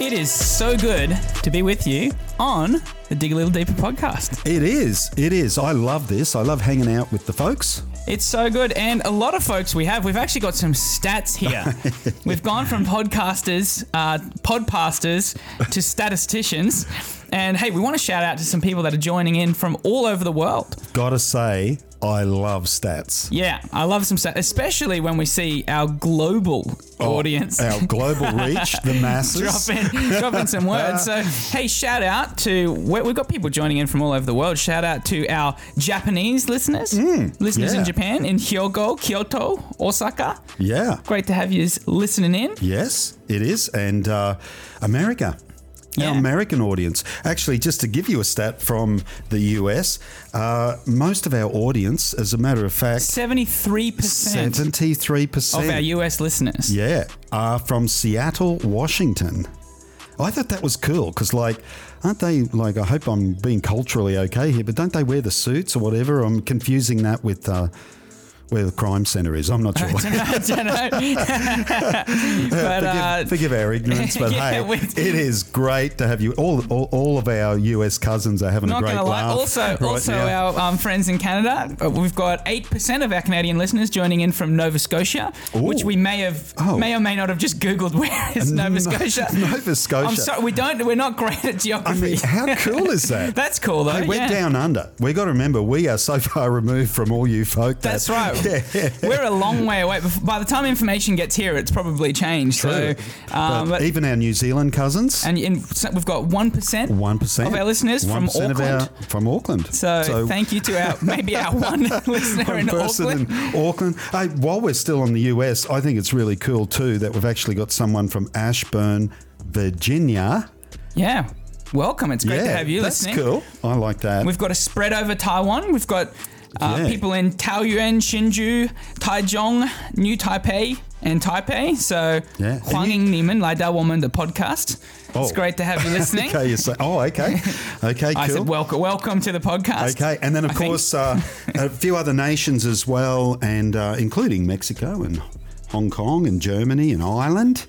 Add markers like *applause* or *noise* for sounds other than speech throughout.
It is so good to be with you on the Dig a Little Deeper podcast. It is. It is. I love this. I love hanging out with the folks. It's so good. And a lot of folks we have, we've actually got some stats here. *laughs* we've gone from podcasters, uh, podpasters to statisticians. And hey, we want to shout out to some people that are joining in from all over the world. Gotta say, I love stats. Yeah, I love some stats, especially when we see our global Oh, audience. Our global *laughs* reach, the masses. drop in, drop in some words. So, *laughs* hey, shout out to we- we've got people joining in from all over the world. Shout out to our Japanese listeners, listeners in Mm. Japan, in Hyogo, Kyoto, Osaka. Yeah. Great to have you listening in. Yes, it is. And uh, America. Yeah. Our American audience. Actually, just to give you a stat from the US, uh, most of our audience, as a matter of fact, Seventy-three percent 73%. of our US listeners. Yeah, are from Seattle, Washington. I thought that was cool because, like, aren't they like? I hope I'm being culturally okay here, but don't they wear the suits or whatever? I'm confusing that with uh, where the crime center is. I'm not sure. *laughs* I don't know. *laughs* but uh, forgive, forgive our ignorance, but *laughs* yeah, hey, it is great to have you. All, all, all of our US cousins are having a great gonna lie. laugh. Also, right also now. our um, friends in Canada. uh, We've got eight percent of our Canadian listeners joining in from Nova Scotia, which we may have, Oh. may or may not have just Googled where is Nova No- Scotia. Nova Scotia. I'm sorry, we don't. We're not great at I geography. mean, how cool is that? That's cool though. Hey, we're yeah. down under. We got to remember we are so far removed from all you folk. that- That's right. *laughs* Yeah. We're a long way away. By the time information gets here, it's probably changed. So, um, but but, even our New Zealand cousins, and in, so we've got one percent. one percent of our listeners from of our Auckland. from Auckland. So, thank you to our maybe our one *laughs* listener one in person Auckland. in Auckland. Hey, while we're still on the US, I think it's really cool too that we've actually got someone from Ashburn, Virginia. Yeah, welcome. It's great yeah, to have you that's listening. cool. I like that. We've got a spread over Taiwan. We've got uh, Yeah. people in Taoyuan, Hsinchu, Taichung, New Taipei, and Taipei. So, Yeah. Huanging Niemann, Lai Da Woman, the podcast. It's Oh. great to have you *laughs* listening. okay, you say, oh, okay, *laughs* okay, I said, welcome, welcome to the podcast. Okay, and then of I course uh, a few other nations as well, and uh, including Mexico and Hong Kong and Germany and Ireland,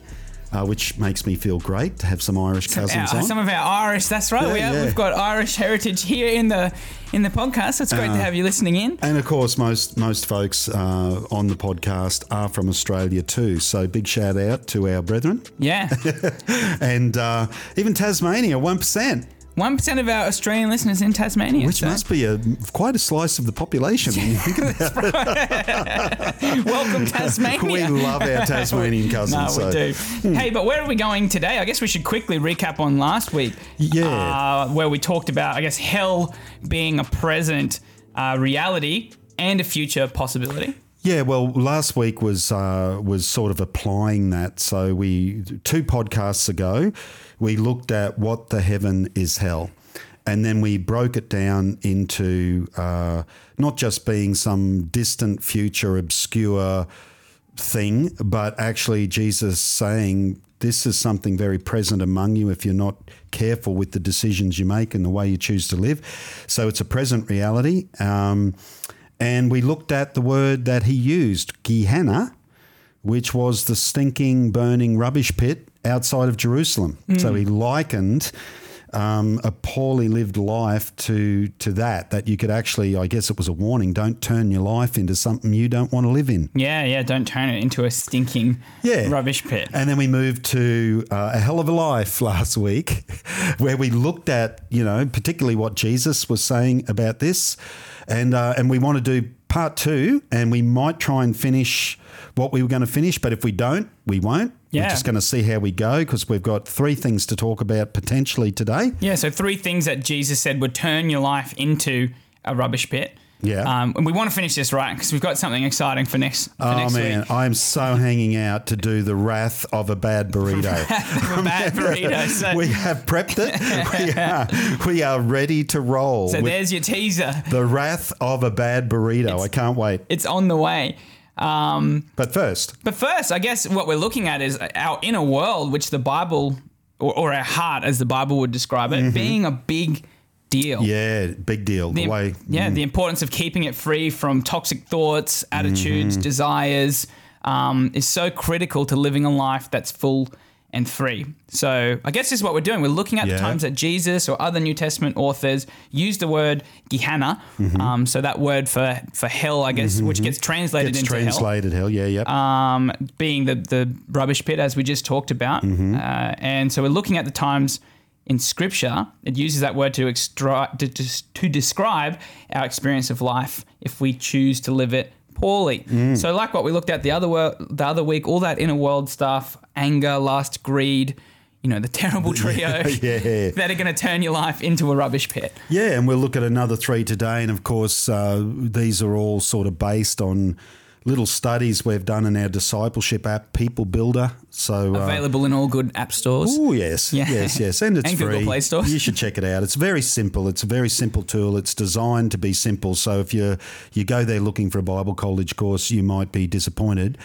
uh, which makes me feel great to have some Irish cousins Our- on. some of our Irish, that's right. Yeah, we have, yeah. We've got Irish heritage here in the in the podcast. So it's great to Uh, have you listening in. and of course, most most folks uh, on the podcast are from Australia too. So big shout out to our brethren, Yeah, *laughs* and uh, even Tasmania, one percent, one percent of our Australian listeners in Tasmania. which so must be a quite a slice of the population. When you think about *laughs* welcome Tasmania. We love our Tasmanian cousins. No, so. we do. Hey, but where are we going today? I guess we should quickly recap on last week. Yeah. Uh, where we talked about, I guess, hell being a present uh, reality and a future possibility. Yeah, well, last week was uh, was sort of applying that. So we two podcasts ago, we looked at what the heaven is hell, and then we broke it down into uh, not just being some distant future, obscure thing, but actually Jesus saying this is something very present among you if you're not careful with the decisions you make and the way you choose to live. So it's a present reality. Um, and we looked at the word that he used, Gehenna, which was the stinking, burning rubbish pit outside of Jerusalem. So he likened um, a poorly lived life to to that. That you could actually, I guess it was a warning: don't turn your life into something you don't want to live in. Yeah, yeah. Don't turn it into a stinking Yeah. rubbish pit. And then we moved to uh, a hell of a life *laughs* last week, where we looked at you know particularly what Jesus was saying about this, and uh, and we want to do part two, and we might try and finish what we were going to finish, but if we don't, we won't. Yeah. We're just going to see how we go because we've got three things to talk about potentially today. Yeah, so three things that Jesus said would turn your life into a rubbish pit. Yeah. Um, and we want to finish this right because we've got something exciting for next, for Oh next man, week. I'm so hanging out to do the wrath of a bad *laughs* burrito. A bad *laughs* burrito. So, we have prepped it. *laughs* We are, we are ready to roll. so there's your teaser. the wrath of a bad burrito. I can't wait. It's on the way. Um, But first, but first, I guess what we're looking at is our inner world, which the Bible, or, or our heart, as the Bible would describe it, being a big deal. Mm-hmm. yeah, big deal. The, The, way, yeah, the importance of keeping it free from toxic thoughts, attitudes, Mm-hmm. desires um, is so critical to living a life that's full and 3. So I guess this is what we're doing. We're looking at Yeah. the times that Jesus or other New Testament authors use the word Gehenna. Mm-hmm. Um, so that word for, for hell, I guess, which gets translated It's into hell translated hell. Yeah, yeah. um, being the, the rubbish pit, as we just talked about. Mm-hmm. Uh, and so we're looking at the times in Scripture, it uses that word to, extra- to, to, to describe our experience of life if we choose to live it poorly. Mm. So, like what we looked at the other, wor- the other week, all that inner world stuff, anger, lust, greed, you know, the terrible *laughs* trio *laughs* yeah. *laughs* that are going to turn your life into a rubbish pit. Yeah, and we'll look at another three today. And of course, uh, these are all sort of based on little studies we've done in our discipleship app, People Builder. So, uh, Available in all good app stores. Oh yes, Yeah. yes, yes, and it's *laughs* And free. Google Play stores. You should check it out. It's very simple. It's a very simple tool. It's designed to be simple. So if you you go there looking for a Bible college course, you might be disappointed.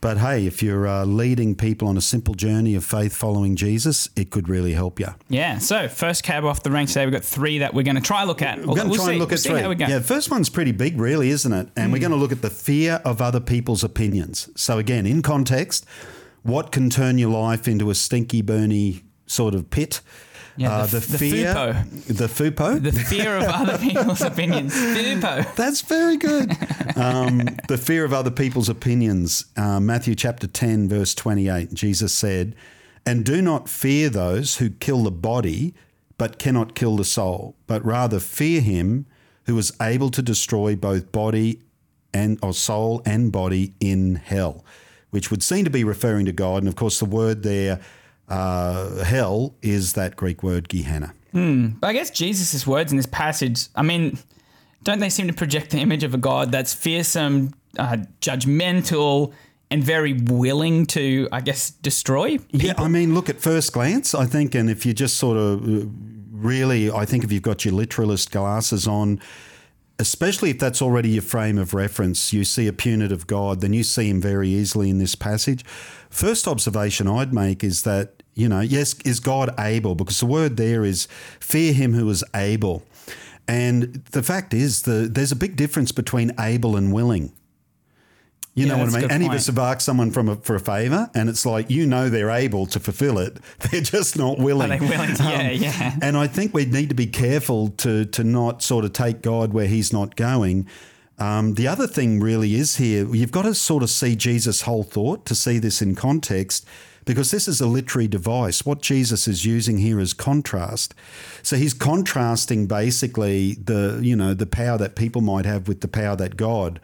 But hey, if you're uh, leading people on a simple journey of faith following Jesus, it could really help you. Yeah. So first cab off the rank today, we've got three that we're going to try look at. We're going to try see, and look we'll at three. how we go. Yeah, the first one's pretty big, really, isn't it? And we're Mm. going to look at the fear of other people's opinions. So again, in context, what can turn your life into a stinky, burny sort of pit? Yeah, Uh, the- the FOOPO. the FOOPO, The fear of other *laughs* people's opinions. FOOPO. That's very good. um, the fear of other people's opinions. Uh, Matthew chapter 10, verse 28. Jesus said, And do not fear those who kill the body, but cannot kill the soul, but rather fear him who is able to destroy both body and or soul and body in hell, which would seem to be referring to God. And of course, the word there, uh, hell, is that Greek word Gehenna. But I guess Jesus' words in this passage, I mean, don't they seem to project the image of a God that's fearsome, uh, judgmental, and very willing to, I guess, destroy people? Yeah, I mean, look at first glance, I think, and if you just sort of uh, really, I think if you've got your literalist glasses on, especially if that's already your frame of reference, you see a punitive God, then you see him very easily in this passage. First observation I'd make is that, you know, yes, is God able? Because the word there is fear him who is able. And the fact is, the, there's a big difference between able and willing. You Yeah, know what I mean? Any of us have asked someone from a, for a favor, and it's like you know they're able to fulfill it. *laughs* They're just not willing. Are they willing to? Yeah, Um, yeah. And I think we need to be careful to to not sort of take God where He's not going. Um, the other thing really is here, you've got to sort of see Jesus' whole thought to see this in context, because this is a literary device. What Jesus is using here is contrast. So he's contrasting basically the you know the power that people might have with the power that God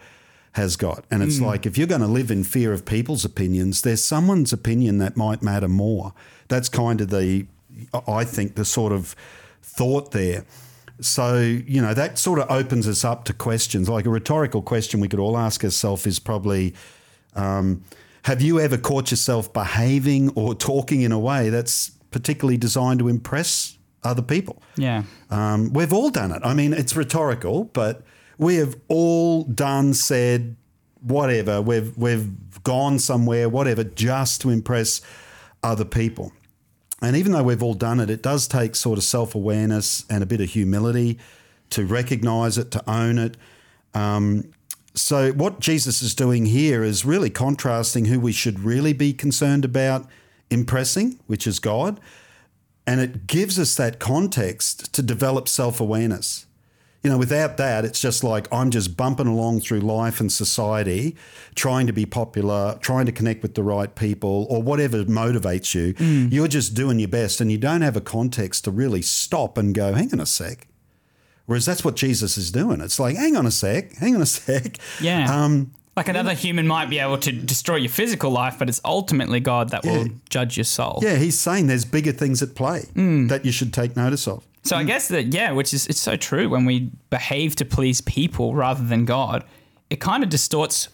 has got. And it's like if you're going to live in fear of people's opinions, there's someone's opinion that might matter more. That's kind of the, I think, the sort of thought there. So, you know, that sort of opens us up to questions. Like a rhetorical question we could all ask ourselves is probably um, Have you ever caught yourself behaving or *laughs* talking in a way that's particularly designed to impress other people? Yeah. Um, we've all done it. I mean, it's rhetorical, but we have all done, said, whatever. We've we've gone somewhere, whatever, just to impress other people. And even though we've all done it, it does take sort of self awareness and a bit of humility to recognize it, to own it. Um, so, what Jesus is doing here is really contrasting who we should really be concerned about impressing, which is God, and it gives us that context to develop self awareness. You know, without that, it's just like I'm just bumping along through life and society, trying to be popular, trying to connect with the right people, or whatever motivates you. You're just doing your best, and you don't have a context to really stop and go, hang on a sec. Whereas that's what Jesus is doing. It's like, hang on a sec, hang on a sec. Yeah. Um, like another human might be able to destroy your physical life, but it's ultimately God that will judge your soul. yeah, he's saying there's bigger things at play that you should take notice of. So I guess that yeah, which is it's so true when we behave to please people rather than God, it kind of distorts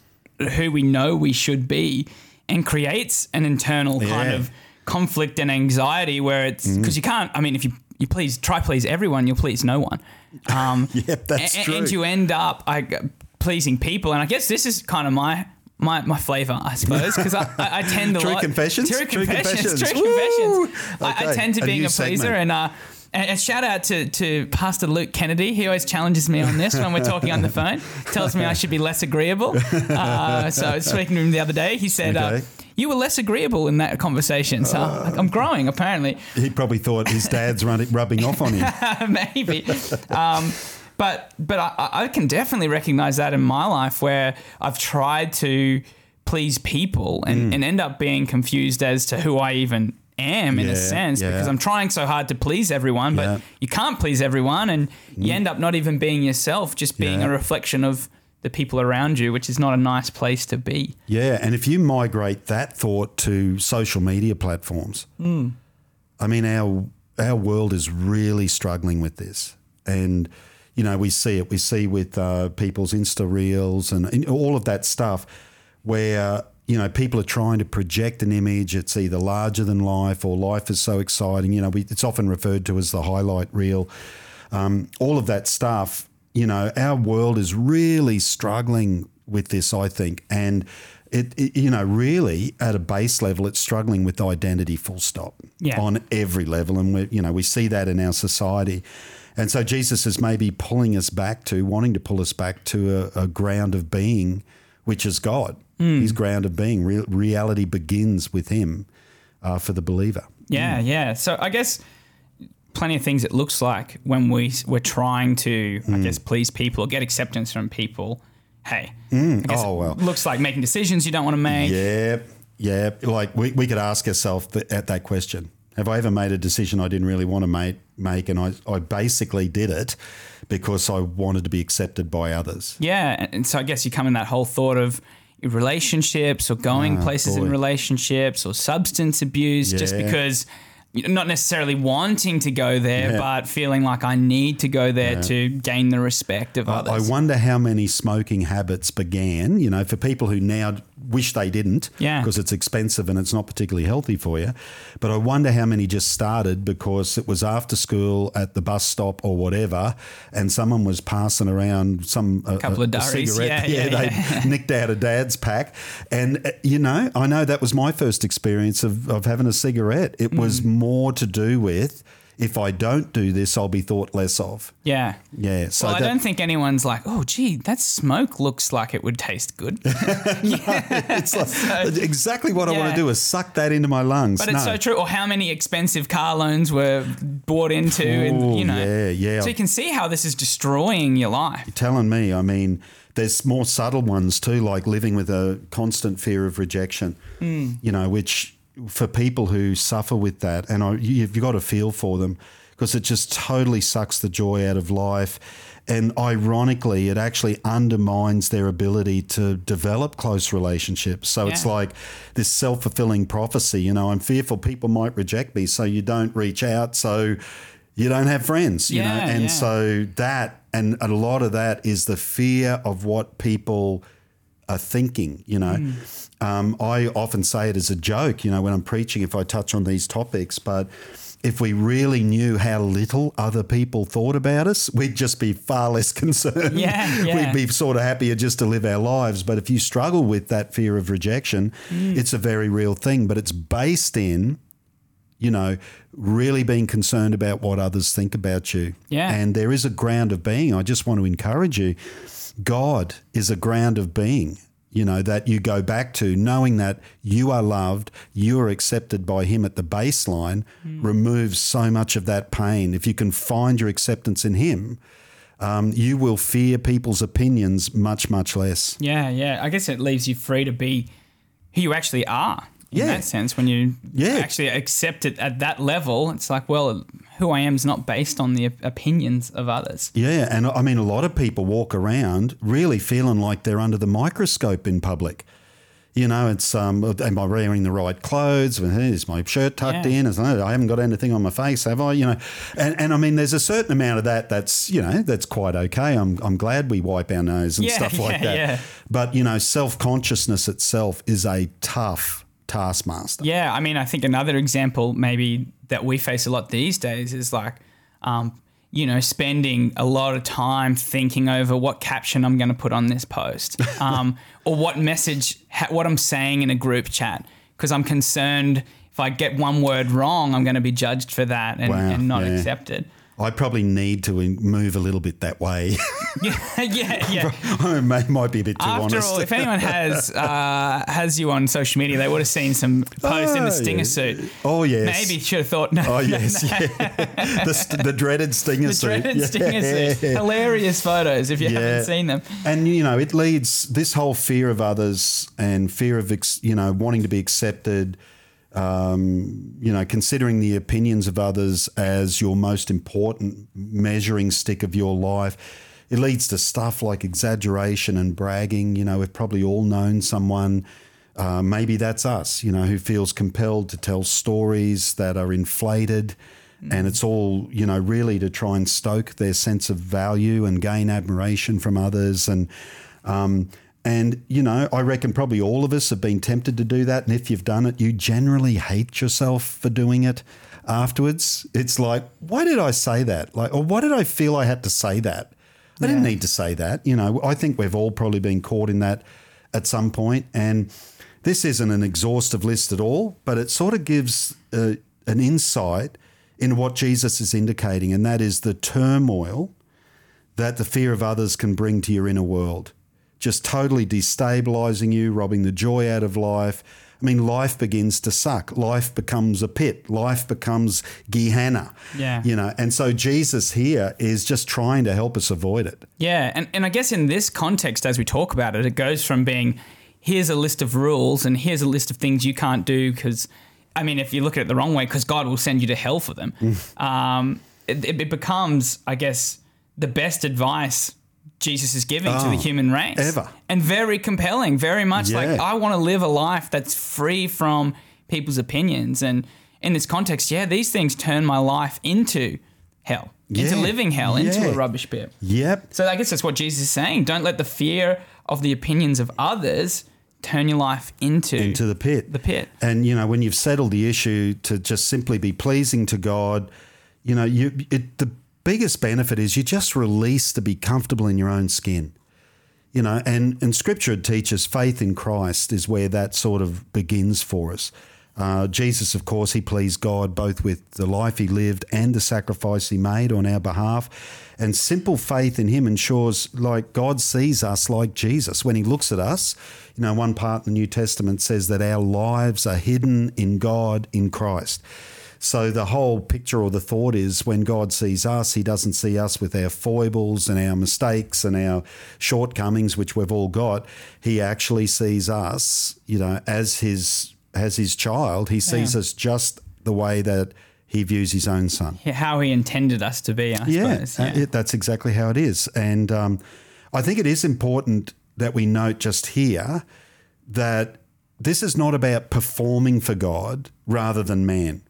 who we know we should be and creates an internal kind Yeah. Of conflict and anxiety where it's because you can't I mean if you you please try please everyone, you'll please no one. Um *laughs* Yep, that's and, true. and you end up I, pleasing people and I guess this is kind of my my, my flavor, I suppose, because I, I, I tend to *laughs* True like confessions? True True confessions. *laughs* confessions. True Woo! confessions. I, I Okay, tend to a being new a pleaser, segment. and uh, And, and shout out to, to Pastor Luke Kennedy. He always challenges me on this when we're talking on the phone. Tells me I should be less agreeable. *laughs* Uh, so speaking to him the other day, he said, uh, "You were less agreeable in that conversation." So I'm growing apparently. He probably thought his dad's running, rubbing off on him. *laughs* maybe. Um, but but I, I can definitely recognize that in my life where I've tried to please people and, Mm. and end up being confused as to who I even am in Yeah, a sense yeah. because I'm trying so hard to please everyone, but Yeah. Mm. you can't please everyone and you end up not even being yourself, just being a reflection of the people around you, which is not a nice place to be. Yeah, and if you migrate that thought to social media platforms, I mean, our our world is really struggling with this, and you know we see it. We see with uh, people's Insta reels and, and all of that stuff, where you know people are trying to project an image. It's either larger than life or life is so exciting. You know, we, it's often referred to as the highlight reel. Um, all of that stuff. You know, our world is really struggling with this. I think, and it, it, you know, really at a base level, it's struggling with identity. Full stop. Yeah. On every level, and we, you know, we see that in our society. And so Jesus is maybe pulling us back to, wanting to pull us back to a, a ground of being, which is God. His ground of being. Re- reality begins with Him uh, for the believer. Yeah, yeah. So I guess plenty of things it looks like when we we're trying to, I Mm. guess, please people or get acceptance from people. Hey, I guess Oh, well. looks like making decisions you don't want to make. Yeah, yeah. Like we, we could ask ourselves th- at that question: Have I ever made a decision I didn't really want to make? Make and I, I basically did it because I wanted to be accepted by others. Yeah, and- and so I guess you come in that whole thought of relationships or going places in Ah, relationships or substance abuse just because not necessarily wanting to go there Yeah. but feeling like I need to go there to gain the respect of I others. I wonder how many smoking habits began, you know, for people who now wish they didn't Yeah. because it's expensive and it's not particularly healthy for you. But I wonder how many just started because it was after school at the bus stop or whatever, and someone was passing around some a, Couple of a durries. cigarette. *laughs* Yeah, yeah, they yeah. nicked out a dad's pack. And, uh, you know, I know that was my first experience of, of having a cigarette. It was Mm. more to do with if I don't do this, I'll be thought less of. yeah. Yeah. So well, I that- don't think anyone's like, oh, gee, that smoke looks like it would taste good. *laughs* It's like, *laughs* exactly what I want to do is suck that into my lungs. But it's so true. Or how many expensive car loans were bought into, and you know. yeah, yeah. So you can see how this is destroying your life. You're telling me, I mean, there's more subtle ones too, like living with a constant fear of rejection, Hmm. you know, which for people who suffer with that, and I, you- you've got to feel for them because it just totally sucks the joy out of life. And ironically, it actually undermines their ability to develop close relationships. So it's like this self fulfilling prophecy. You know, I'm fearful people might reject me, so you don't reach out. So you don't have friends, you know, and yeah. so that and a lot of that is the fear of what people are thinking. You know, um, I often say it as a joke. You know, when I'm preaching, if I touch on these topics, but if we really knew how little other people thought about us, we'd just be far less *laughs* concerned. Yeah, yeah. We'd be sort of happier just to live our lives. But if you struggle with that fear of rejection, Mm. it's a very real thing. But it's based in you know, really being concerned about what others think about you. Yeah. And there is a ground of being. I just want to encourage you. God is a ground of being, you know, that you go back to knowing that you are loved, you are accepted by Him at the baseline, removes so much of that pain. If you can find your acceptance in Him, um, you will fear people's opinions much, much less. Yeah, yeah. I guess it leaves you free to be who you actually are. In Yeah. that sense, when you Yeah. actually accept it at that level, it's like, well, who I am is not based on the opinions of others. Yeah, and I mean, a lot of people walk around really feeling like they're under the microscope in public. You know, it's um, am I wearing the right clothes? Is my shirt tucked Yeah. in? Is, I haven't got anything on my face, have I? You know, and, and I mean, there's a certain amount of that that's you know that's quite okay. I'm I'm glad we wipe our nose and Yeah, stuff *laughs* like yeah, that. But you know, self consciousness itself is a tough taskmaster. Yeah, I mean, I think another example maybe that we face a lot these days is like, um, you know, spending a lot of time thinking over what caption I'm going to put on this post, *laughs* um, or what message, ha- what I'm saying in a group chat, because I'm concerned if I get one word wrong, I'm going to be judged for that and, Wow, and not yeah. accepted. I probably need to move a little bit that way. *laughs* Yeah, yeah, yeah. *laughs* I may, might be a bit too After honest. all, if anyone has *laughs* uh, has you on social media, they would have seen some posts in Oh, the Stinger yeah. suit. oh yes. Maybe should have thought. No, Oh yes, no. yeah. the, st- the dreaded stinger suit. the suit. dreaded Yeah. Stinger suit. Hilarious photos if you haven't seen them. And you know, it leads this whole fear of others and fear of ex- you know wanting to be accepted. Um, you know, considering the opinions of others as your most important measuring stick of your life, it leads to stuff like exaggeration and bragging. You know, we've probably all known someone. Uh, maybe that's us, you know, who feels compelled to tell stories that are inflated, and it's all, you know, really to try and stoke their sense of value and gain admiration from others. And, um, and, you know, I reckon probably all of us have been tempted to do that. And if you've done it, you generally hate yourself for doing it afterwards. It's like, why did I say that? Like, or why did I feel I had to say that? I didn't need to say that. You know, I think we've all probably been caught in that at some point. And this isn't an exhaustive list at all, but it sort of gives uh, an insight in what Jesus is indicating, and that is the turmoil that the fear of others can bring to your inner world. Just totally destabilizing you, robbing the joy out of life. I mean, life begins to suck. Life becomes a pit. Life becomes Gehenna. Yeah. You know, and so Jesus here is just trying to help us avoid it. Yeah, and, and I guess in this context, as we talk about it, it goes from being here's a list of rules and here's a list of things you can't do because, I mean, if you look at it the wrong way, because God will send you to hell for them. um, it, it becomes, I guess, the best advice Jesus is giving to the Oh, human race. ever. And very compelling, very much like I want to live a life that's free from people's opinions. And in this context, yeah, these things turn my life into hell, into Yeah. living hell, into a rubbish pit. Yep. So I guess that's what Jesus is saying. Don't let the fear of the opinions of others turn your life into, into the pit. the pit. And you know, when you've settled the issue to just simply be pleasing to God, you know, you it, the biggest benefit is you just release to be comfortable in your own skin. You know, and and Scripture teaches faith in Christ is where that sort of begins for us. Uh, Jesus, of course, he pleased God both with the life he lived and the sacrifice he made on our behalf. And simple faith in him ensures, like, God sees us like Jesus. When he looks at us, you know, one part in the New Testament says that our lives are hidden in God in Christ. So the whole picture or the thought is when God sees us, he doesn't see us with our foibles and our mistakes and our shortcomings, which we've all got. He actually sees us, you know, as his as his child. He sees Yeah. us just the way that he views his own son. How he intended us to be, I Yeah, suppose. uh, it, that's exactly how it is. And um, I think it is important that we note just here that this is not about performing for God rather than man.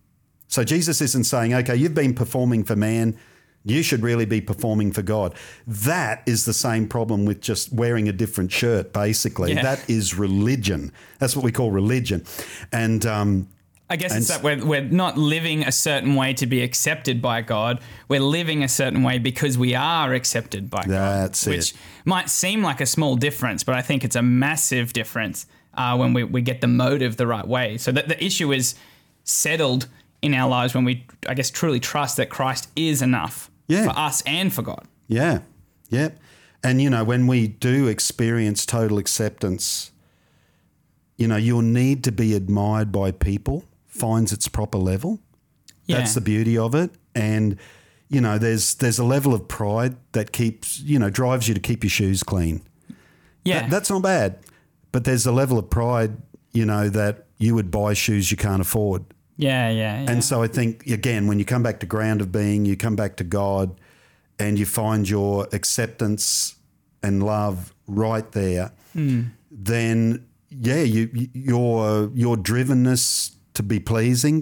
So Jesus isn't saying, okay, you've been performing for man. You should really be performing for God. That is the same problem with just wearing a different shirt, basically. Yeah. That is religion. That's what we call religion. And um, I guess And it's that we're, we're not living a certain way to be accepted by God. We're living a certain way because we are accepted by God. That's it. Which might seem like a small difference, but I think it's a massive difference uh, when we, we get the motive the right way. So that the issue is settled in our lives when we, I guess, truly trust that Christ is enough Yeah. for us and for God. Yeah, yeah. And, you know, when we do experience total acceptance, you know, your need to be admired by people finds its proper level. Yeah. That's the beauty of it. And, you know, there's there's a level of pride that keeps, you know, drives you to keep your shoes clean. yeah. That- that's not bad. But there's a level of pride, you know, that you would buy shoes you can't afford. Yeah, yeah, yeah. And so I think, again, when you come back to ground of being, you come back to God and you find your acceptance and love right there, hmm. then, yeah, you, you- your, your drivenness to be pleasing,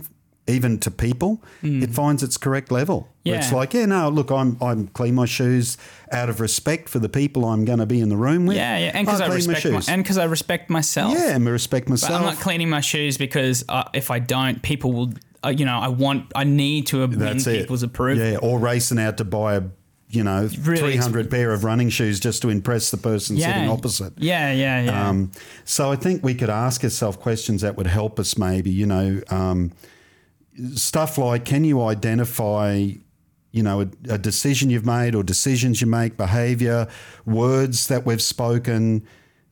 even to people, it finds its correct level. Where It's like, yeah, no, look, I'm, I'm clean my shoes out of respect for the people I'm going to be in the room with. yeah, yeah, and because I my respect my, shoes. and because I respect myself. yeah, and I respect But myself. I'm not cleaning my shoes because uh, if I don't, people will. Uh, you know, I want, I need to win That's it. people's approval. Yeah, or racing out to buy a you know, Really 300 pair of running shoes just to impress the person sitting opposite. Yeah, yeah, yeah. Um, so I think we could ask ourselves questions that would help us maybe, you know, um, stuff like can you identify, you know, a, a decision you've made or decisions you make, behavior, words that we've spoken,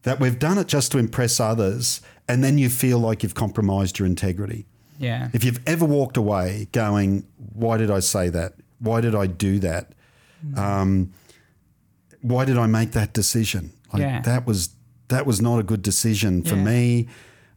that we've done it just to impress others, and then you feel like you've compromised your integrity. yeah. If you've ever walked away going, why did I say that? Why did I do that? Um, why did I make that decision? Like, Yeah. That was that was not a good decision for Yeah. me.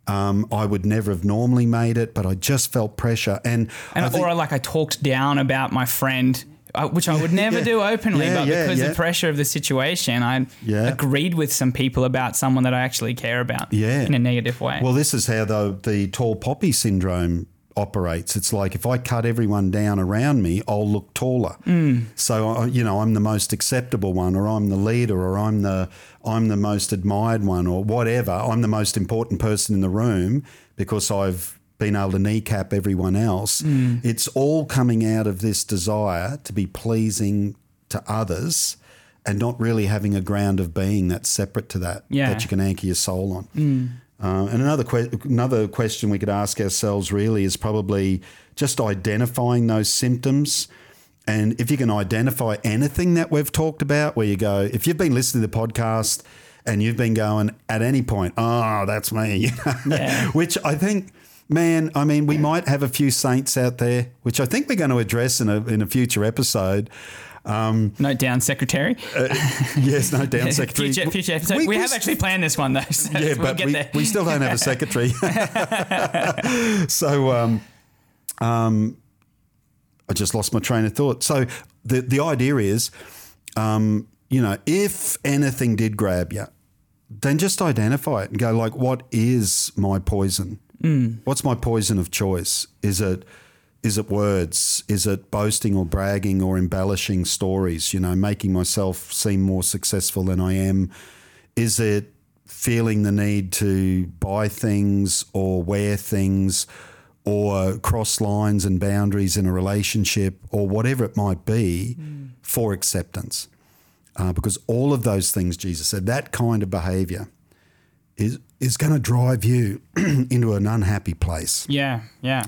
Um, I would never have normally made it, but I just felt pressure. And, and I think- or like I talked down about my friend, uh, which I would never *laughs* yeah. do openly, Yeah, but yeah, because the pressure of the situation, I Yeah. agreed with some people about someone that I actually care about Yeah. in a negative way. Well, this is how the the tall poppy syndrome operates. It's like if I cut everyone down around me, I'll look taller. Hmm. So I- you know, I'm the most acceptable one, or I'm the leader, or I'm the I'm the most admired one, or whatever. I'm the most important person in the room because I've been able to kneecap everyone else. Hmm. It's all coming out of this desire to be pleasing to others. And not really having a ground of being that's separate to that, Yeah. that you can anchor your soul on. Hmm. Uh, and another que- another question we could ask ourselves really is probably just identifying those symptoms. And if you can identify anything that we've talked about, where you go, if you've been listening to the podcast and you've been going at any point, oh, that's me. *laughs* Yeah. which I think, man, I mean, we might have a few saints out there, which I think we're going to address in a in a future episode. Note down, secretary. Yes, no down *laughs* secretary. future, future episode. We, We- we have actually planned this one though. *laughs* So yeah, we'll but we, we still don't have a secretary. *laughs* so um, um, I just lost my train of thought. So the the idea is, um, you know, if anything did grab you, then just identify it and go like, what is my poison? What's my poison of choice? Is it is it words? Is it boasting or bragging or embellishing stories? You know, making myself seem more successful than I am. Is it feeling the need to buy things or wear things or cross lines and boundaries in a relationship or whatever it might be for acceptance? Uh, because all of those things, Jesus said, that kind of behavior is is going to drive you *clears throat* into an unhappy place. yeah, yeah.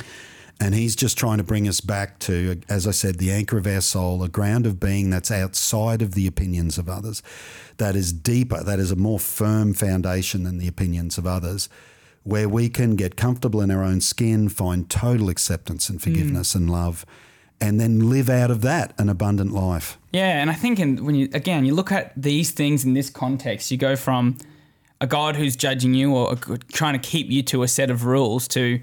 And he's just trying to bring us back to, as I said, the anchor of our soul, a ground of being that's outside of the opinions of others, that is deeper, that is a more firm foundation than the opinions of others, where we can get comfortable in our own skin, find total acceptance and mm. forgiveness and love, and then live out of that an abundant life. Yeah, and I think in, when you again you look at these things in this context, you go from a God who's judging you or trying to keep you to a set of rules to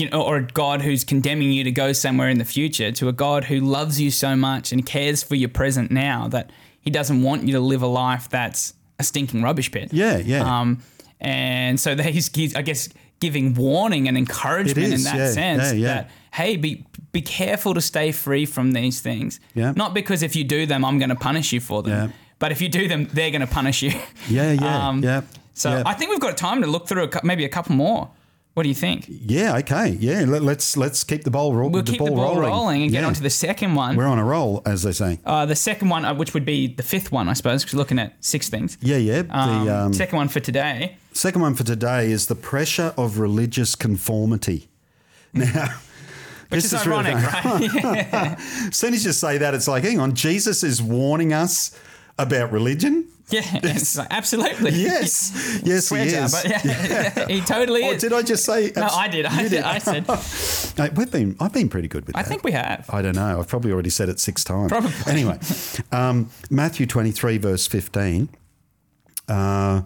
you know, or a God who's condemning you to go somewhere in the future to a God who loves you so much and cares for your present now that he doesn't want you to live a life that's a stinking rubbish pit. Yeah, yeah. Um, and so that he's, he's, I guess, giving warning and encouragement It in that yeah, sense yeah, yeah. that hey, be be careful to stay free from these things. Yeah. Not because if you do them, I'm going to punish you for them. Yeah. But if you do them, they're going to punish you. Yeah, yeah, *laughs* Um, yeah. So. I think we've got time to look through a, maybe a couple more. What do you think? yeah, okay, yeah. Let, us let's keep the ball, ro- We'll the keep ball the ball rolling, rolling, and get Yeah. on to the second one. We're on a roll, as they say. Uh, the second one, uh, which would be the fifth one, I suppose, because looking at six things. Yeah, yeah. Um, the um, second one for today. second one for today is the pressure of religious conformity. *laughs* Now, Which this is really- ironic, right? *laughs* *laughs* As soon as you say that, it's like, hang on, Jesus is warning us about religion. Yeah, *laughs* like, absolutely. Yes, yes, he is. but yeah, *laughs* he totally Oh, is. did I just say? no, I did. I did. I said. *laughs* Hey, we've been. I've been pretty good with I that. think we have. I don't know. I've probably already said it six times. Probably. Anyway, um, Matthew 23, verse 15. Uh,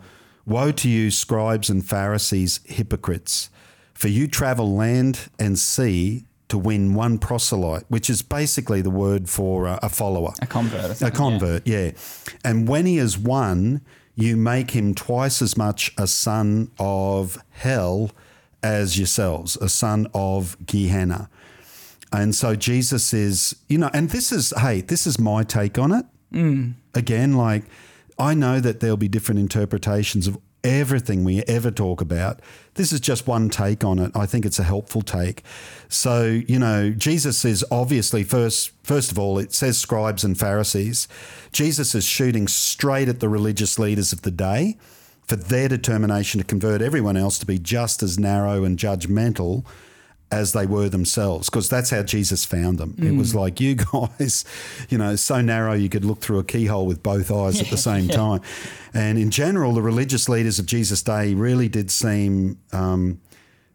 Woe to you, scribes and Pharisees, hypocrites, for you travel land and sea to win one proselyte, which is basically the word for uh, a follower. A convert. A convert, yeah. And when he is won, you make him twice as much a son of hell as yourselves, a son of Gehenna. And so Jesus is, you know, and this is, hey, this is my take on it. Mm. Again, like, I know that there'll be different interpretations of everything we ever talk about. This is just one take on it. I think it's a helpful take. So, you know, Jesus is obviously first first of all, it says scribes and Pharisees. Jesus is shooting straight at the religious leaders of the day for their determination to convert everyone else to be just as narrow and judgmental as they were themselves, because that's how Jesus found them. It was like, you *laughs* guys, you know, so narrow you could look through a keyhole with both eyes at the same *laughs* time. And in general, the religious leaders of Jesus' day really did seem um,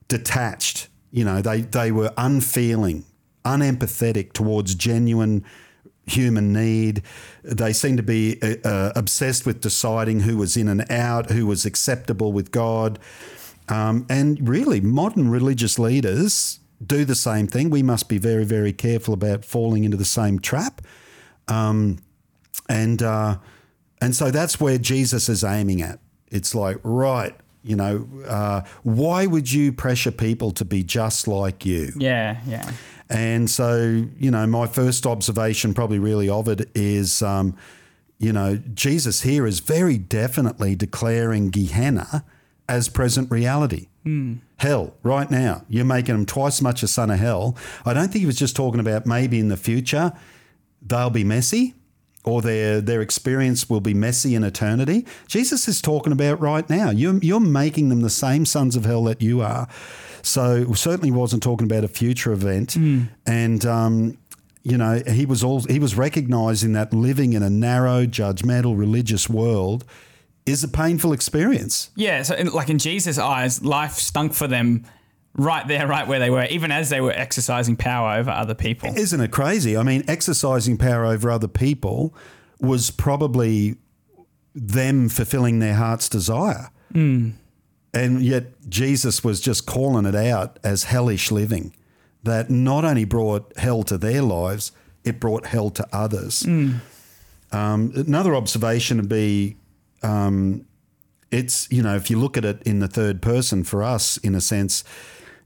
detached. You know, they, they were unfeeling, unempathetic towards genuine human need. They seemed to be uh, uh, obsessed with deciding who was in and out, who was acceptable with God. Um, and really, modern religious leaders do the same thing. We must be very, very careful about falling into the same trap. Um, and uh, and so that's where Jesus is aiming at. It's like, right, you know, uh, why would you pressure people to be just like you? Yeah, yeah. And so, you know, my first observation, probably really of it, is, um, you know, Jesus here is very definitely declaring Gehenna as present reality. Hell, right now, you're making them twice as much a son of hell. I don't think he was just talking about maybe in the future they'll be messy or their their experience will be messy in eternity. Jesus is talking about right now. You're you're making them the same sons of hell that you are. So certainly wasn't talking about a future event. And um, you know, he was all he was recognizing that living in a narrow, judgmental, religious world is a painful experience. Yeah, so in, like in Jesus' eyes, life stunk for them right there, right where they were, even as they were exercising power over other people. Isn't it crazy? I mean, exercising power over other people was probably them fulfilling their heart's desire. And yet Jesus was just calling it out as hellish living that not only brought hell to their lives, it brought hell to others. Um, another observation would be um, it's, you know, if you look at it in the third person for us, in a sense,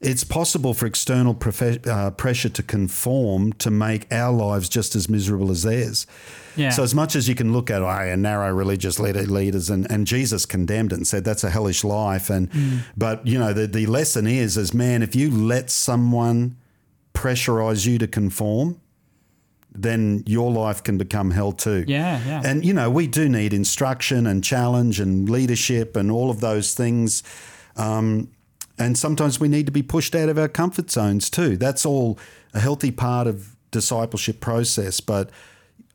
it's possible for external profe- uh, pressure to conform to make our lives just as miserable as theirs. Yeah. So as much as you can look at oh, narrow religious leader, leaders, and, and Jesus condemned it and said that's a hellish life, and but you know the the lesson is is man, if you let someone pressurize you to conform, then your life can become hell too. Yeah, yeah. And you know we do need instruction and challenge and leadership and all of those things. Um, and sometimes we need to be pushed out of our comfort zones too. That's all a healthy part of discipleship process, but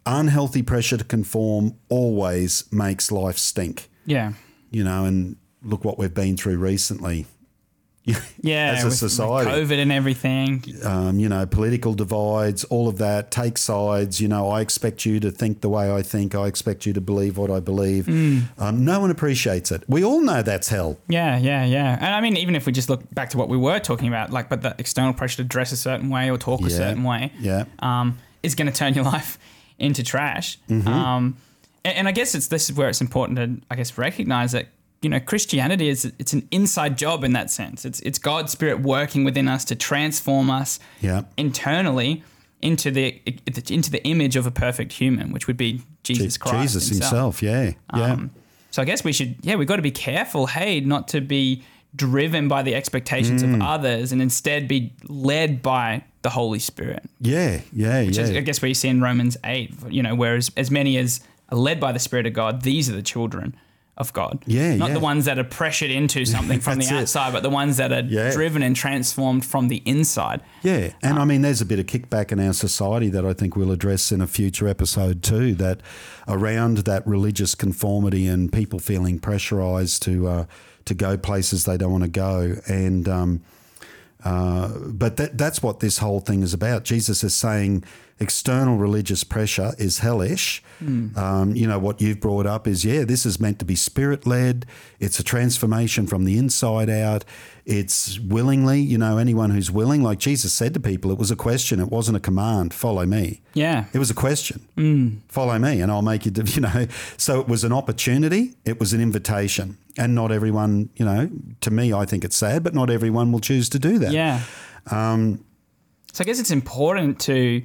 unhealthy pressure to conform always makes life stink. yeah. You know, and look what we've been through recently. Yeah, as a society. COVID and everything. um, you know, political divides, all of that, take sides. You know, I expect you to think the way I think. I expect you to believe what I believe. Mm. Um, no one appreciates it. We all know that's hell. Yeah, yeah, yeah. And I mean, even if we just look back to what we were talking about, like, but the external pressure to dress a certain way or talk a certain way, Yeah. um, is going to turn your *laughs* life into trash. Mm-hmm. Um, and, and I guess it's this is where it's important to, I guess, recognize that you know Christianity is it's an inside job in that sense. It's it's God's Spirit working within us to transform us Yeah. internally into the into the image of a perfect human, which would be Jesus Christ. Jesus himself. Yeah. Yeah. Um, so I guess we should, yeah, we've got to be careful, hey, not to be driven by the expectations Mm. of others and instead be led by the Holy Spirit. yeah. Yeah. Which yeah. is, I guess, where you see in Romans 8, you know, whereas as many as are led by the Spirit of God, these are the children of God. Yeah, Not yeah. the ones that are pressured into *laughs* something from the That's it. outside, but the ones that are Yeah. driven and transformed from the inside. Yeah, and I mean, there's a bit of kickback in our society that I think we'll address in a future episode too. That around that religious conformity and people feeling pressurized to uh, to go places they don't want to go, and um, uh, but that that's what this whole thing is about. Jesus is saying external religious pressure is hellish. Um, you know what you've brought up is yeah, this is meant to be spirit led. It's a transformation from the inside out. It's willingly, you know, anyone who's willing, like Jesus said to people, it was a question. It wasn't a command. Follow me. Yeah. It was a question. Follow me, and I'll make you. *laughs* You know, so it was an opportunity. It was an invitation, and not everyone. You know, to me, I think it's sad, but not everyone will choose to do that. Yeah. Um, So I guess it's important to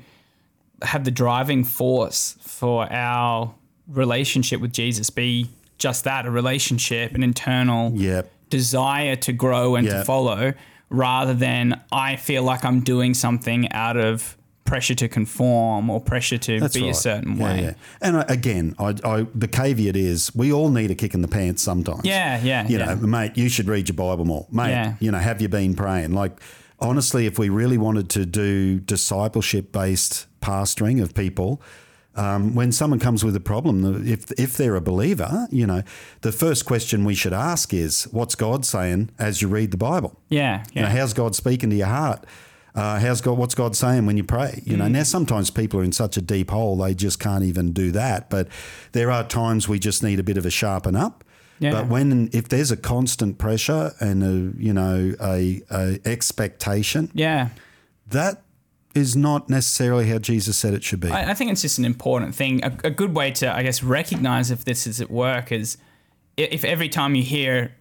have the driving force for our relationship with Jesus be just that a relationship, an internal Yep. desire to grow and to follow, rather than I feel like I'm doing something out of pressure to conform or pressure to That's be right. a certain Yeah, way. yeah. And I, again, I, I, the caveat is we all need a kick in the pants sometimes. Yeah, yeah, You yeah. know, mate, you should read your Bible more. Mate, you know, have you been praying? Like, honestly, if we really wanted to do discipleship based pastoring of people, um, when someone comes with a problem, if if they're a believer, you know, the first question we should ask is, "What's God saying as you read the Bible?" Yeah, You know, how's God speaking to your heart? Uh, how's God? What's God saying when you pray? You know, Mm. now sometimes people are in such a deep hole they just can't even do that. But there are times we just need a bit of a sharpen up. Yeah. But when if there's a constant pressure and a you know a, a expectation, yeah. that is not necessarily how Jesus said it should be. I, I think it's just an important thing. A, a good way to, I guess, recognize if this is at work is if every time you hear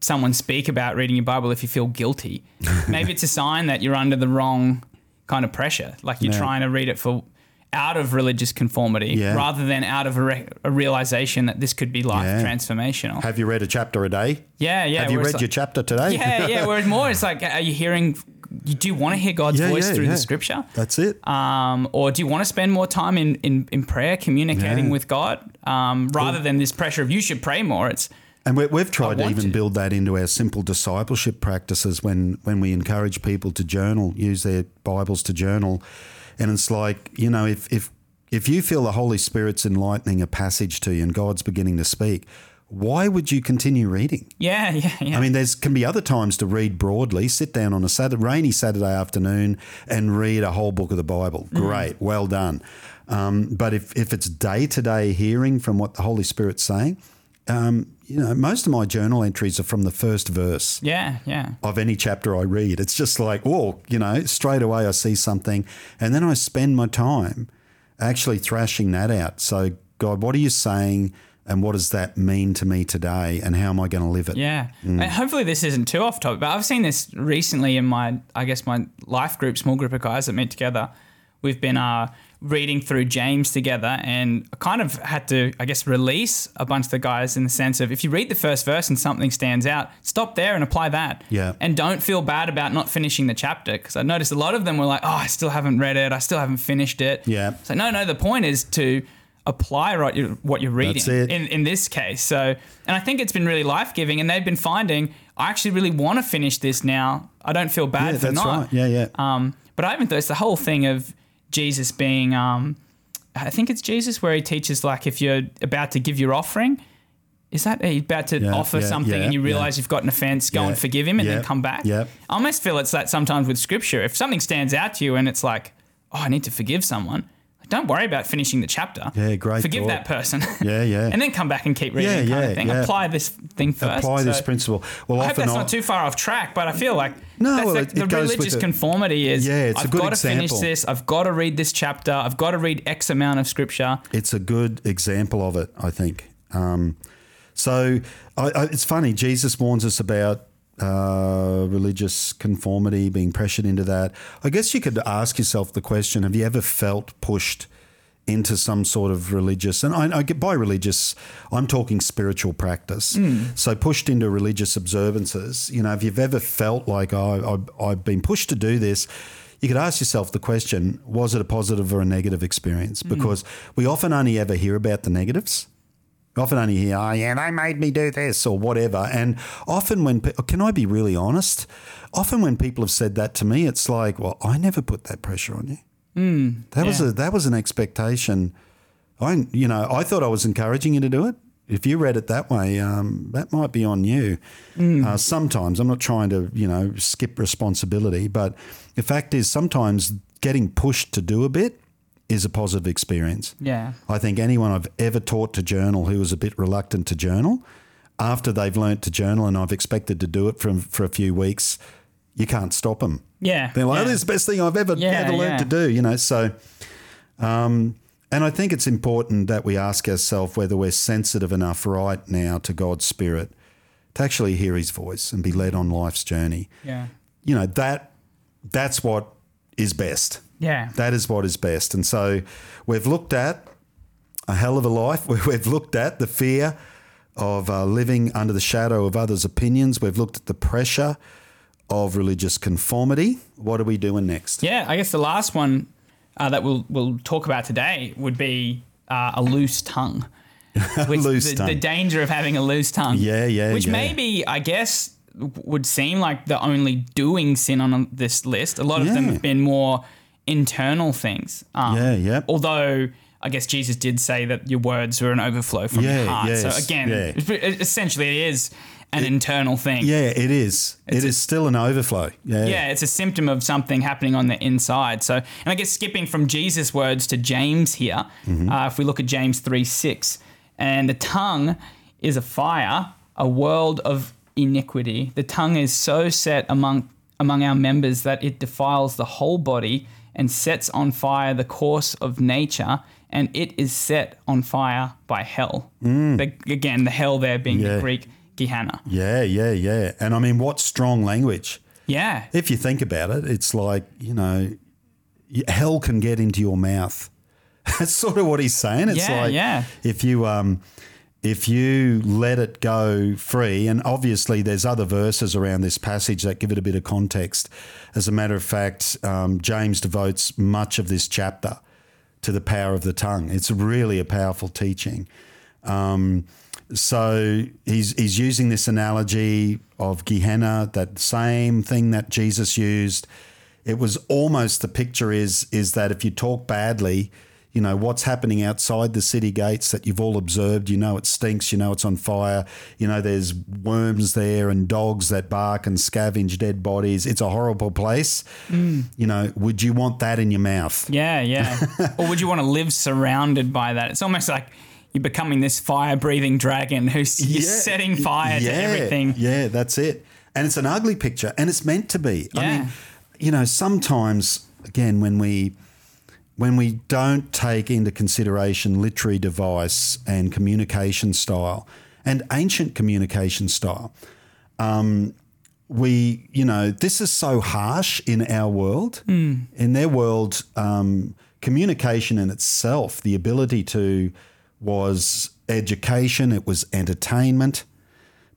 someone speak about reading your Bible, if you feel guilty, *laughs* maybe it's a sign that you're under the wrong kind of pressure. Like you're trying to read it for out of religious conformity Yeah. rather than out of a, re- a realization that this could be life Yeah. transformational. Have you read a chapter a day? Yeah, yeah. Have you read it's your chapter today? Yeah, yeah. Whereas more, it's like, are you hearing? You do want to hear God's Yeah, voice yeah, through yeah. the Scripture? That's it. um, or do you want to spend more time in, in, in prayer, communicating with God, um, rather than this pressure of you should pray more? It's And we, we've tried to even to. build that into our simple discipleship practices when, when we encourage people to journal, use their Bibles to journal. And it's like, you know, if, if, if you feel the Holy Spirit's enlightening a passage to you and God's beginning to speak, why would you continue reading? yeah, *laughs* yeah, yeah. I mean, there's can be other times to read broadly. Sit down on a Saturday, rainy Saturday afternoon and read a whole book of the Bible. Great, well done. Um, but if, if it's day to day hearing from what the Holy Spirit's saying, um, you know, most of my journal entries are from the first verse yeah, yeah, of any chapter I read. It's just like, oh, you know, straight away I see something, and then I spend my time actually thrashing that out. So, God, what are you saying? And what does that mean to me today? And how am I going to live it? yeah. Mm. And hopefully, this isn't too off topic, but I've seen this recently in my, I guess, my life group, small group of guys that meet together. We've been uh, reading through James together, and I kind of had to, I guess, release a bunch of the guys in the sense of if you read the first verse and something stands out, stop there and apply that. Yeah. And don't feel bad about not finishing the chapter because I noticed a lot of them were like, "Oh, I still haven't read it. I still haven't finished it." Yeah. So no, no. The point is to apply what you're, what you're reading in in this case. So, and I think it's been really life giving, and they've been finding I actually really want to finish this now. I don't feel bad Yeah, for that's not. right. Yeah, yeah. Um, but I even thought it's the whole thing of Jesus being, um, I think it's Jesus where he teaches like if you're about to give your offering, is that you're about to Yeah, offer yeah, something and you realize you've got an offense, go and forgive him and then come back. yeah. I almost feel it's that sometimes with scripture. If something stands out to you and it's like, oh, I need to forgive someone, don't worry about finishing the chapter. Yeah, great Forgive thought. that person. *laughs* Yeah, yeah. and then come back and keep reading Yeah, kind yeah, of thing. yeah. Apply this thing first. Apply this principle. Well, I hope that's I- not too far off track, but I feel like No, well, the, it- the it goes with religious conformity is Yeah, it's a I've good got to finish this, I've got to read this chapter, I've got to read X amount of scripture. it's a good example of it, I think. Um, so I, I, it's funny. Jesus warns us about uh, religious conformity, being pressured into that. I guess you could ask yourself the question: Have you ever felt pushed into some sort of religious? And I, I get by religious, I'm talking spiritual practice. So pushed into religious observances. You know, if you've ever felt like oh, I, I've been pushed to do this. You could ask yourself the question: Was it a positive or a negative experience? Because we often only ever hear about the negatives. Often only hear, oh, yeah, they made me do this or whatever. And often when, pe- can I be really honest? Often when people have said that to me, it's like, well, I never put that pressure on you. that was a that was an expectation. I, you know, I thought I was encouraging you to do it. If you read it that way, um, that might be on you. Uh, sometimes I'm not trying to, you know, skip responsibility, but the fact is, sometimes getting pushed to do a bit is a positive experience. Yeah. I think anyone I've ever taught to journal who was a bit reluctant to journal, after they've learnt to journal and I've expected to do it for, for a few weeks, you can't stop them. Yeah. They're like, yeah. oh, this is the best thing I've ever, Yeah, ever learned yeah. to do, you know. So, um, and I think it's important that we ask ourselves whether we're sensitive enough right now to God's Spirit to actually hear His voice and be led on life's journey. Yeah. You know, that that's what is best. Yeah. That is what is best. And so we've looked at a hell of a life. *laughs* We've looked at the fear. of uh, living under the shadow of others' opinions. We've looked at the pressure of religious conformity. What are we doing next? Yeah, I guess the last one uh, that we'll we'll talk about today would be uh, a loose tongue. *laughs* Loose the, tongue. the danger of having a loose tongue. Yeah, yeah, yeah. Which yeah. maybe I guess would seem like the only doing sin on this list. A lot of them have been more internal things. Um, Yeah, yeah. Although I guess Jesus did say that your words were an overflow from Yeah, your heart. So again, yeah. es- essentially it is an internal thing. Yeah, it is. It's It a- is still an overflow. Yeah. Yeah, it's a symptom of something happening on the inside. So, and I guess skipping from Jesus' words to James here, uh, if we look at James 3 6, and the tongue is a fire, a world of iniquity. The tongue is so set among among our members that it defiles the whole body and sets on fire the course of nature, and it is set on fire by hell. The, again, the hell there being Yeah. the Greek Gehenna. Yeah, yeah, yeah. And I mean, what strong language. Yeah. If you think about it, it's like, you know, hell can get into your mouth. *laughs* That's sort of what he's saying. It's Yeah, like yeah. if you um if you let it go free, and obviously there's other verses around this passage that give it a bit of context. As a matter of fact, um, James devotes much of this chapter to the power of the tongue. It's really a powerful teaching. Um, so he's he's using this analogy of Gehenna, that same thing that Jesus used. It was almost the picture is is that if you talk badly, you know what's happening outside the city gates that you've all observed. You know it stinks. You know it's on fire. You know there's worms there and dogs that bark and scavenge dead bodies. It's a horrible place. Mm. You know, would you want that in your mouth? Yeah, yeah. *laughs* or would you want to live surrounded by that? It's almost like you're becoming this fire breathing dragon who's you're Yeah. setting fire to Yeah, everything. Yeah, that's it. And it's an ugly picture, and it's meant to be. I mean, you know, sometimes again when we when we don't take into consideration literary device and communication style and ancient communication style, um, we, you know, this is so harsh in our world. In their world, um, communication in itself, the ability to, was education, it was entertainment.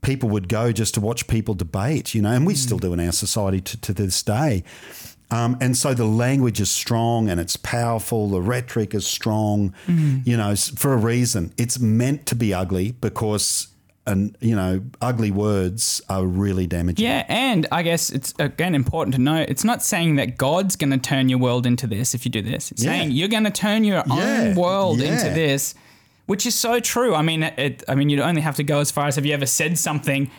People would go just to watch people debate, you know, and we still do in our society to, to this day. Um, and so the language is strong and it's powerful. The rhetoric is strong, you know, for a reason. It's meant to be ugly because, and you know, ugly words are really damaging. Yeah, and I guess it's again important to note it's not saying that God's going to turn your world into this if you do this. It's Yeah. saying you're going to turn your Yeah, own world yeah. into this, which is so true. I mean, it, I mean, you'd only have to go as far as have you ever said something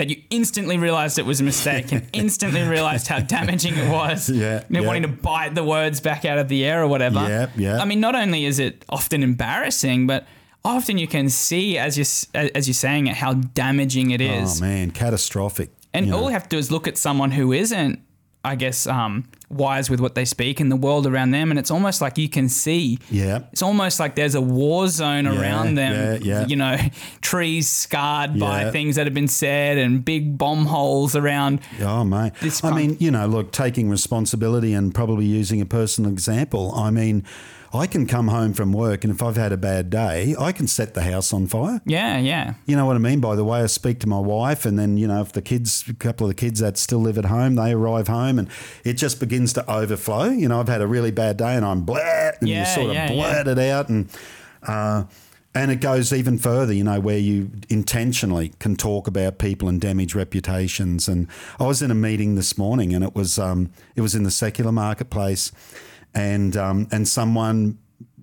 that you instantly realized it was a mistake and *laughs* instantly realized how damaging it was. Yeah, You know, yeah. wanting to bite the words back out of the air or whatever. Yeah, yeah. I mean, not only is it often embarrassing, but often you can see as you as you're saying it how damaging it oh, is. Oh man, catastrophic. And you know. all we have to do is look at someone who isn't, I guess, um, wise with what they speak in the world around them, and it's almost like you can see. Yeah. It's almost like there's a war zone around them. yeah, yeah. You know, *laughs* trees scarred by things that have been said, and big bomb holes around. Oh, mate. This I mean, you know, look, taking responsibility and probably using a personal example. I mean, I can come home from work and if I've had a bad day, I can set the house on fire. Yeah, yeah. You know what I mean? By the way, I speak to my wife, and then, you know, if the kids, a couple of the kids that still live at home, they arrive home and it just begins to overflow. You know, I've had a really bad day and I'm blat, and you sort of yeah, blurt it out. And, uh, and it goes even further, you know, where you intentionally can talk about people and damage reputations. And I was in a meeting this morning, and it was um, it was in the secular marketplace, and um, and someone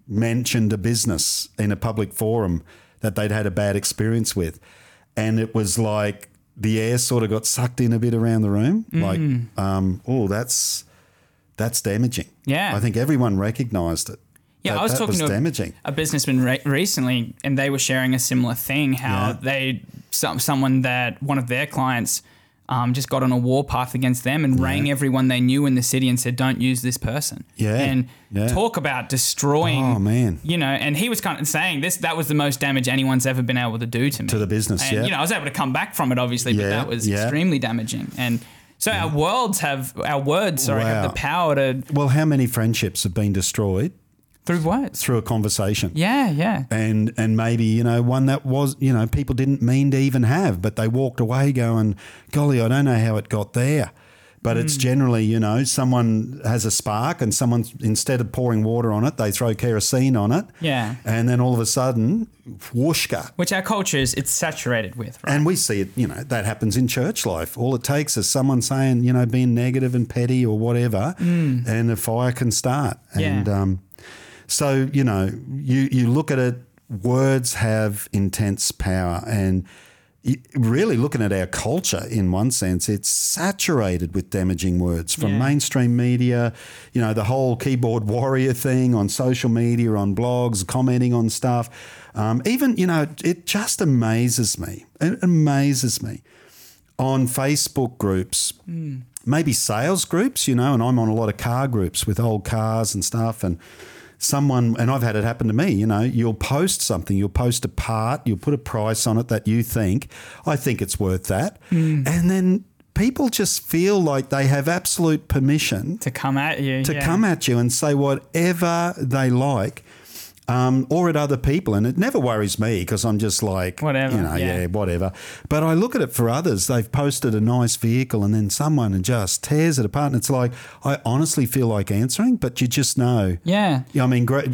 mentioned a business in a public forum that they'd had a bad experience with, and it was like the air sort of got sucked in a bit around the room, like, um, oh, that's that's damaging. Yeah. I think everyone recognised it. Yeah, That- I was that talking was to a- damaging. a businessman re- recently, and they were sharing a similar thing. How Yeah. they some someone that one of their clients um, just got on a warpath against them and rang everyone they knew in the city and said, "Don't use this person." Yeah, and yeah. talk about destroying. Oh, man. you know, and he was kind of saying this that was the most damage anyone's ever been able to do to me To the business, And yeah. you know, I was able to come back from it, obviously, but Yeah, that was yeah. extremely damaging and. So our worlds have our words, sorry, have the power to Well, how many friendships have been destroyed Through words. through a conversation. Yeah, yeah. And and maybe you know one that was you know people didn't mean to even have, but they walked away going, "Golly, I don't know how it got there." But Hmm. it's generally you know someone has a spark, and someone instead of pouring water on it, they throw kerosene on it. Yeah. And then all of a sudden, whooshka. Which our culture is it's saturated with, right? And we see it, you know, that happens in church life. All it takes is someone saying, you know, being negative and petty or whatever, and a fire can start. Hmm. Yeah. And um, so, you know, you, you look at it, words have intense power. And really looking at our culture in one sense, it's saturated with damaging words from Yeah. mainstream media, you know, the whole keyboard warrior thing on social media, on blogs, commenting on stuff. Um, even, you know, it just amazes me. It amazes me on Facebook groups, maybe sales groups, you know, and I'm on a lot of car groups with old cars and stuff. And someone, and I've had it happen to me, you know, you'll post something, you'll post a part, you'll put a price on it that you think, I think it's worth that. Mm. And then people just feel like they have absolute permission to come at you. to yeah. come at you and say whatever they like. Um, or at other people, and it never worries me because I'm just like, Whatever, you know, yeah. yeah. whatever. But I look at it for others. They've posted a nice vehicle, and then someone just tears it apart, and it's like I honestly feel like answering, but you just know. Yeah. Yeah, I mean, gra-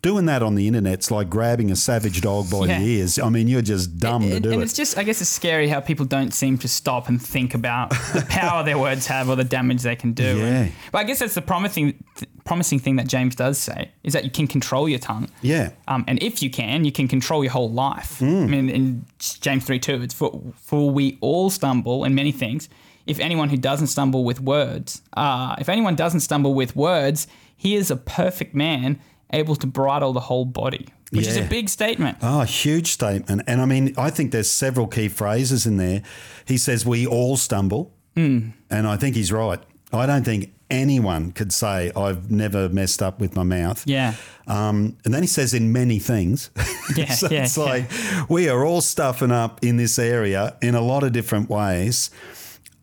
doing that on the internet's like grabbing a savage dog by Yeah. the ears. I mean, you're just dumb to and, do and it. it's just, I guess it's scary how people don't seem to stop and think about the *laughs* power their words have or the damage they can do. Yeah. And- but I guess that's the promising, th- promising thing that James does say is that you can control your tongue. yeah. Um, and if you can, you can control your whole life. Hmm. I mean, in James 3 2, it's for, for we all stumble in many things. If anyone who doesn't stumble with words, uh, if anyone doesn't stumble with words, he is a perfect man, able to bridle the whole body, which is a big statement. Oh, huge statement. And I mean, I think there's several key phrases in there. He says, We all stumble. Hmm. And I think he's right. I don't think anyone could say, I've never messed up with my mouth. Yeah. Um, and then he says, in many things. *laughs* Yeah, so yeah, it's yeah. like, we are all stuffing up in this area in a lot of different ways.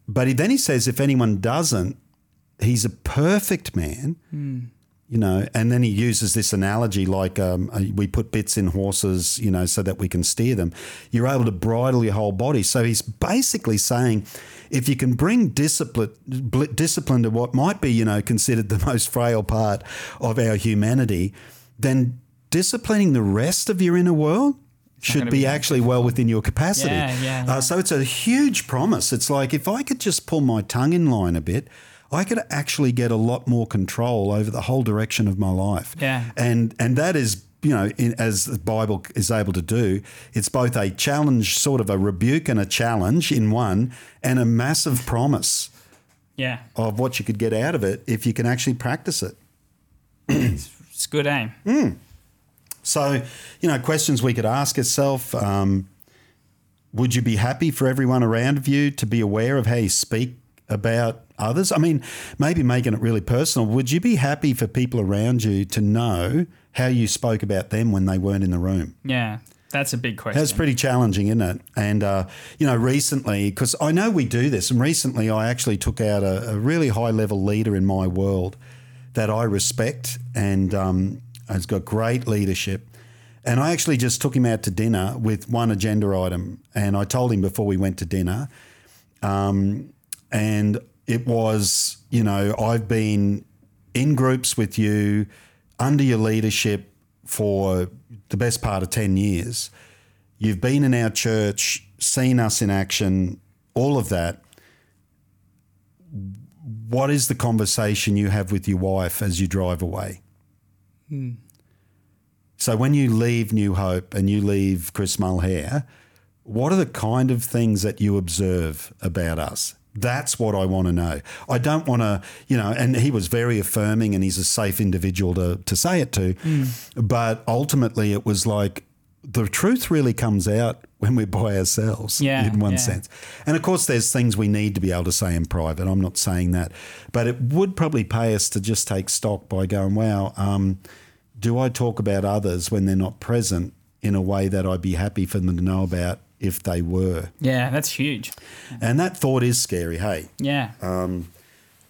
But he, then he says, if anyone doesn't, he's a perfect man. You know, and then he uses this analogy like um, uh, we put bits in horses, you know, so that we can steer them. You're able to bridle your whole body. So he's basically saying, if you can bring discipline, discipline to what might be, you know, considered the *laughs* most frail part of our humanity, then disciplining the rest of your inner world should be, be actually well within your capacity. Yeah, yeah, yeah. Uh, so it's a huge promise. It's like if I could just pull my tongue in line a bit, I could actually get a lot more control over the whole direction of my life. Yeah. And and that is you know, in, as the Bible is able to do, it's both a challenge, sort of a rebuke and a challenge in one, and a massive promise Yeah. of what you could get out of it if you can actually practice it. It's good aim. So, you know, questions we could ask ourselves um, would you be happy for everyone around you to be aware of how you speak about others? I mean, maybe making it really personal. Would you be happy for people around you to know how you spoke about them when they weren't in the room? Yeah. That's a big question. That's pretty challenging, isn't it? And, uh, you know, recently, because I know we do this, and recently I actually took out a, a really high level leader in my world that I respect and um, has got great leadership. And I actually just took him out to dinner with one agenda item. And I told him before we went to dinner, um, and it was, you know, I've been in groups with you under your leadership for the best part of 10 years. You've been in our church, seen us in action, all of that. What is the conversation you have with your wife as you drive away? Hmm. So when you leave New Hope and you leave Chris Mulhare, what are the kind of things that you observe about us? That's what I want to know. I don't want to, you know, and he was very affirming and he's a safe individual to, to say it to. But ultimately, it was like the truth really comes out when we're by ourselves Yeah, in one yeah. sense. And of course, there's things we need to be able to say in private. I'm not saying that. But it would probably pay us to just take stock by going, wow, um, do I talk about others when they're not present in a way that I'd be happy for them to know about if they were? yeah, that's huge. And that thought is scary, hey. Yeah.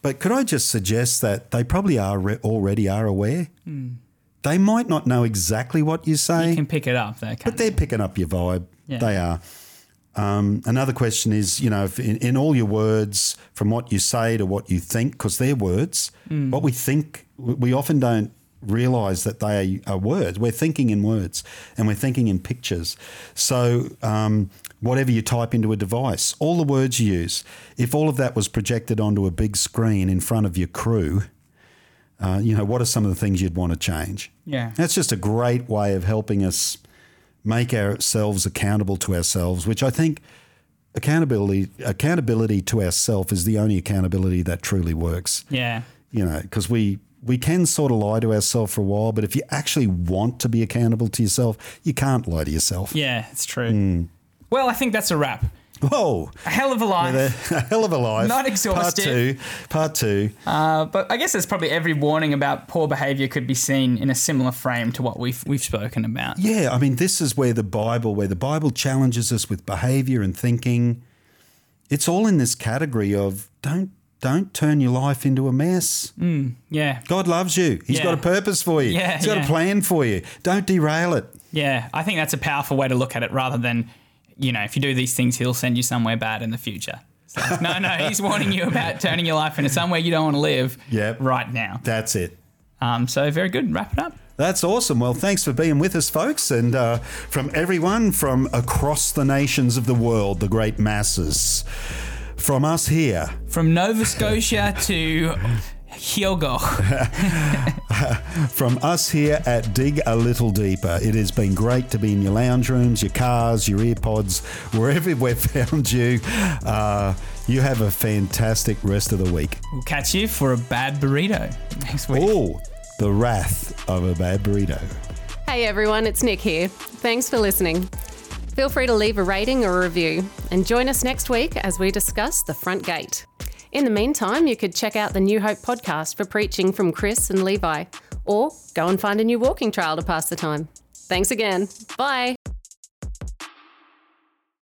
But could I just suggest that they probably are re- already are aware? they might not know exactly what you say, You can pick it up though. but they're picking up your vibe. Yeah. They are. Um, another question is, you know, if in, in all your words, from what you say to what you think, because they're words, Mm. what we think, we often don't realize that they are words. We're thinking in words and we're thinking in pictures. So, um, whatever you type into a device, all the words you use, if all of that was projected onto a big screen in front of your crew, uh, you know, what are some of the things you'd want to change? Yeah. That's just a great way of helping us make ourselves accountable to ourselves, which I think accountability accountability to ourselves is the only accountability that truly works. Yeah. You know, because we we can sort of lie to ourselves for a while, but if you actually want to be accountable to yourself, you can't lie to yourself. Yeah, it's true. Hmm. Well, I think that's a wrap. Whoa, A hell of a life. *laughs* a hell of a life. Not exhausted. Part two. Part two. Uh, but I guess there's probably every warning about poor behaviour could be seen in a similar frame to what we've we've spoken about. Yeah, I mean, this is where the Bible, where the Bible challenges us with behavior and thinking. It's all in this category of don't don't turn your life into a mess. Yeah. God loves you. He's Yeah. got a purpose for you. Yeah, He's got yeah. a plan for you. Don't derail it. Yeah, I think that's a powerful way to look at it rather than, you know, if you do these things, he'll send you somewhere bad in the future. Like, no, no, *laughs* he's warning you about turning your life into somewhere you don't want to live Yep. right now. That's it. Um, so very good. Wrap it up. That's awesome. Well, thanks for being with us, folks. And uh, from everyone from across the nations of the world, the great masses, from us here, From Nova Scotia *laughs* to Hyogo. *laughs* from us here at Dig a Little Deeper. It has been great to be in your lounge rooms, your cars, your earpods, wherever *laughs* we've found you. Uh, you have a fantastic rest of the week. We'll catch you for a bad burrito next week. Oh, the wrath of a bad burrito. Hey everyone, it's Nick here. Thanks for listening. Feel free to leave a rating or a review and join us next week as we discuss the front gate. In the meantime, you could check out the New Hope podcast for preaching from Chris and Levi, or go and find a new walking trail to pass the time. Thanks again. Bye.